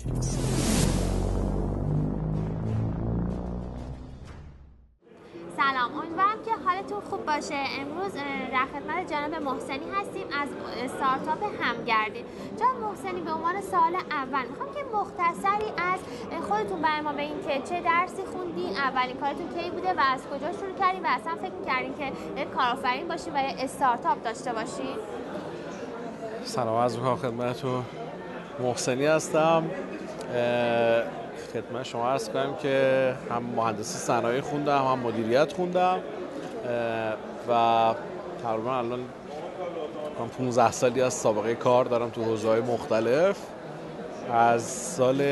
سلام امیدوارم که حالتون خوب باشه. امروز در خدمت جناب محسنی هستیم. از استارتاپ همگردی. جناب محسنی به عنوان سال اول می‌خوام که مختصری از خودتون برای ما این که چه درسی خوندین اولین کارتون کی بوده و از کجا شروع کردین و اصلا فکر می‌کردین که کارآفرین باشین و یه استارتاپ داشته باشین؟ سلام از خدمتتون. محسنی هستم. خدمت شما عرض کنم که هم مهندسی صنایع خوندم هم مدیریت خوندم. و تقریبا الان 15 سالی از سابقه کار دارم تو حوزه‌های مختلف. از سال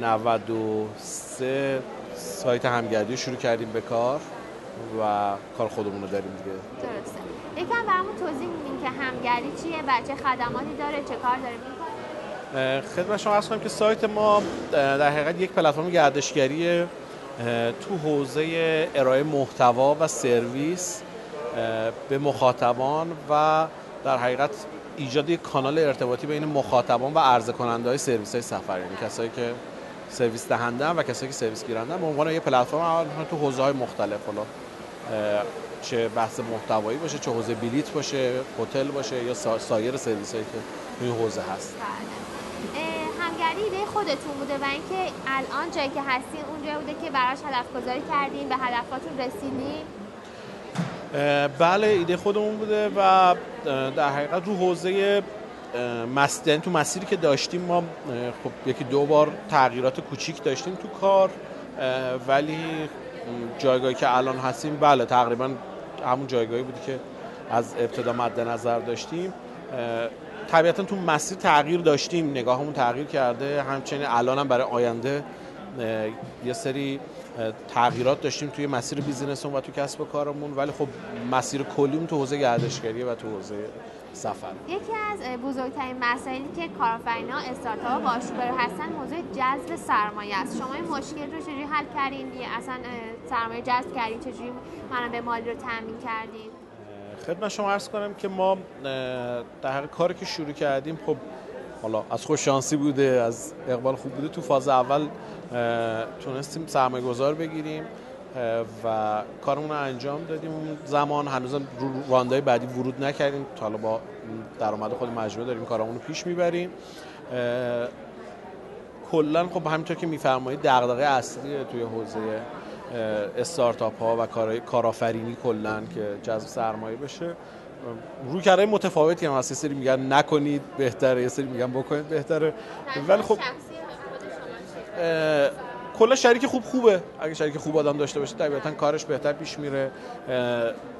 93 سایت همگردی شروع کردیم به کار. و کار خودمون رو داریم دیگه. درسته. یکم برامون توضیح میدین که همگردی چیه و چه خدماتی داره چه کار داره؟ خدمت شما ارز کنم که سایت ما در حقیقت یک پلتفرم گردشگری تو حوزه ارائه محتوا و سرویس به مخاطبان و در حقیقت ایجاد یک کانال ارتباطی بین مخاطبان و عرضه کننده های سرویس های سفر یعنی کسایی که سرویس دهنده و کسایی که سرویس گیرنده به عنوان یک پلتفرم تو حوزه های مختلف حالا چه بحث محتوایی باشه چه حوزه بلیت باشه هتل باشه یا سایر سرویس هایی که توی حوزه هست. بله. همگردی ایده خودتون بوده و اینکه الان جایی که هستین اونجا بوده که براش هدف گذاری کردین به هدفاتون رسیدین؟ بله ایده خودمون بوده و در حقیقت رو حوزه مست... یعنی تو مسیری که داشتیم ما خب یکی دو بار تغییرات کوچیک داشتیم تو کار ولی جایگاهی که الان هستیم بله تقریبا همون جایگاهی بودی که از ابتدا مد نظر داشتیم. طبیعتا تو مسیر تغییر داشتیم نگاهمون تغییر کرده همچنین الان هم برای آینده یه سری تغییرات داشتیم توی مسیر بیزینسمون و تو کسب و کارمون ولی خب مسیر کلیم تو حوزه گردشگریه و تو حوزه سفر. یکی از بزرگترین مسائلی که کارآفرینا استارتاپ باش هستن موضوع جذب سرمایه است. شما این مشکل رو چجوری حل کردین؟ اصلا سرمایه جذب کردین چجوری منابع مالی رو تامین کردین؟ خدمت شما عرض کنم که ما در حقیقت کاری که شروع کردیم خب حالا از خوش شانسی بوده از اقبال خوب بوده تو فاز اول تونستیم سرمایه گذار بگیریم. و کارمون رو انجام دادیم. اون زمان هنوز رو راندهای بعدی ورود نکردیم. تا حالا با درآمد خود مجموعه داریم کارمون رو پیش می‌بریم. کلا خب همینطور که میفرمایید دغدغه اصلی توی حوزه استارتاپ ها و کارآفرینی کلا که جذب سرمایه بشه. روی کرده متفاوتی هم هست. یه سری میگن نکنید بهتره یه سری میگن بکنید بهتره. ولی خب کلا شریک خوب خوبه. اگه شریک خوب آدم داشته باشه طبیعتا کارش بهتر پیش میره.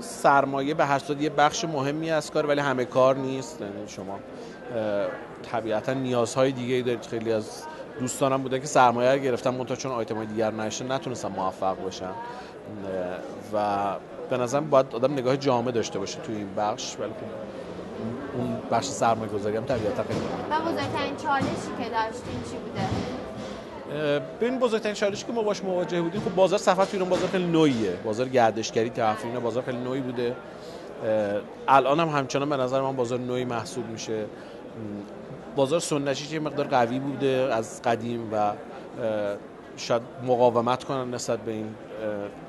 سرمایه به هر یه بخش مهمی از کار ولی همه کار نیست. یعنی شما طبیعتا نیازهای دیگه دارید. خیلی از دوستانم بودن که سرمایه گرفتن منتها چون آیتم های دیگر نشه نتونستن موفق باشن. و به نظرم باید آدم نگاه جامع داشته باشه توی این بخش. ولی خب اون بخش سرمایه گذاری هم طبیعتا خیلی و بزرگترین چالشی که داشتین چی بوده؟ ببین بزرگترین چالشی که ما باش مواجه بودیم خب بازار سفر توی ایران بازار خیلی نوعیه. بازار گردشگری تفریحی بازار خیلی نوعی بوده. الان هم همچنان به نظر من بازار نوعی محسوب میشه. بازار سنتی یه مقدار قوی بوده از قدیم و شاید مقاومت کنن نسبت به این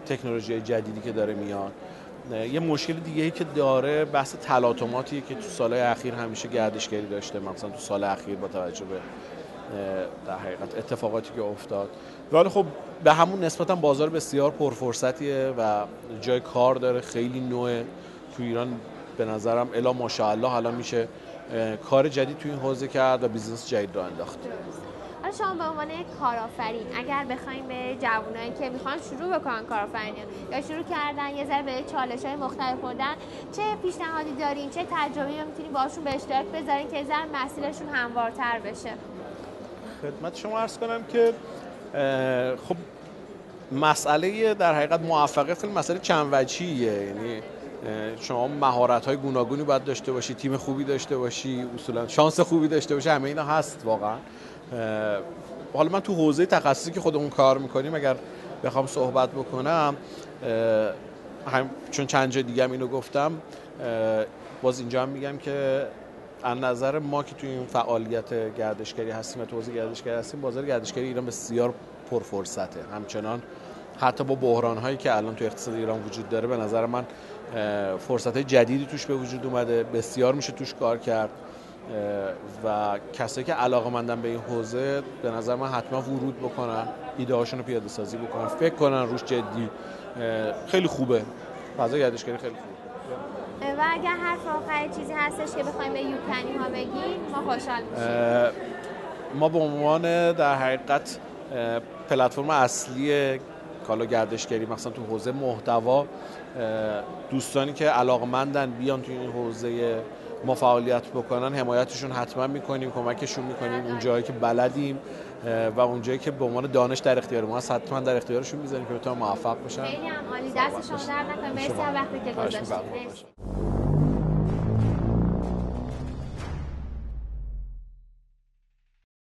تکنولوژی جدیدی که داره میاد. یه مشکل دیگه ای که داره بحث تلاطماتیه که تو سالهای اخیر همیشه گردشگری داشته مثلا تو سال اخیر با توجه به در حقیقت اتفاقاتی که افتاد. ولی خب به همون نسبت بازار بسیار پرفرصتیه و جای کار داره خیلی نوع تو ایران به نظرم الا ماشاءالله الان میشه کار جدید تو این حوزه کرد و business جدید راه انداخت. حالا شما به عنوان یک کارآفرین اگر بخوایم به جوانایی که می‌خوان شروع بکنن کارآفرینی یا شروع کردن یه ذره به چالش های مختلف خوردن چه پیشنهادی دارین؟ چه تجربه‌ای می‌تونین باشون به اشتراک بذارین که ذره مسیرشون هموارتر بشه؟ خدمت شما عرض کنم که خب مسئله در حقیقت موفقیت خیلی مسئله چند وجهیه یعنی شما مهارت های گوناگونی باید داشته باشی تیم خوبی داشته باشی اصولا شانس خوبی داشته باشی همه اینا هست واقعا. حالا من تو حوزه تخصصی که خودمون کار می‌کنیم اگر بخوام صحبت بکنم هم چون چند جای دیگه هم اینو گفتم باز اینجا هم میگم که از نظر ما که توی این فعالیت گردشگری هستیم و توزیع گردشگری هستیم بازار گردشگری ایران بسیار پرفرصته. همچنان حتی با بحران هایی که الان تو اقتصاد ایران وجود داره به نظر من فرصت جدیدی توش به وجود اومده. بسیار میشه توش کار کرد. و کسایی که علاقه مندن به این حوزه به نظر من حتما ورود بکنن ایده هاشون رو پیاده سازی بکنن. فکر کنن روش جدی خیلی خوبه. فضا گردشگری خیلی خوبه. و اگر هر آخری چیزی هستش که بخوایم به یوکنی ها بگیم ما خوشحال میشیم. ما به عنوان در حقیقت پلتفرم اصلی کالا گردشگری مثلا تو حوزه محتوا دوستانی که علاقمندن بیان تو این حوزه ما فعالیت بکنن حمایتشون حتما می‌کنیم کمکشون می‌کنیم. اون جایی که بلدیم و اون جایی که به عنوان دانش در اختیار ما هست حتما در اختیارشون می‌ذاریم که بتونن موفق بشن. خیلی هم عالی. دست شما در نکنه. مرسی وقتی که گذاشتید.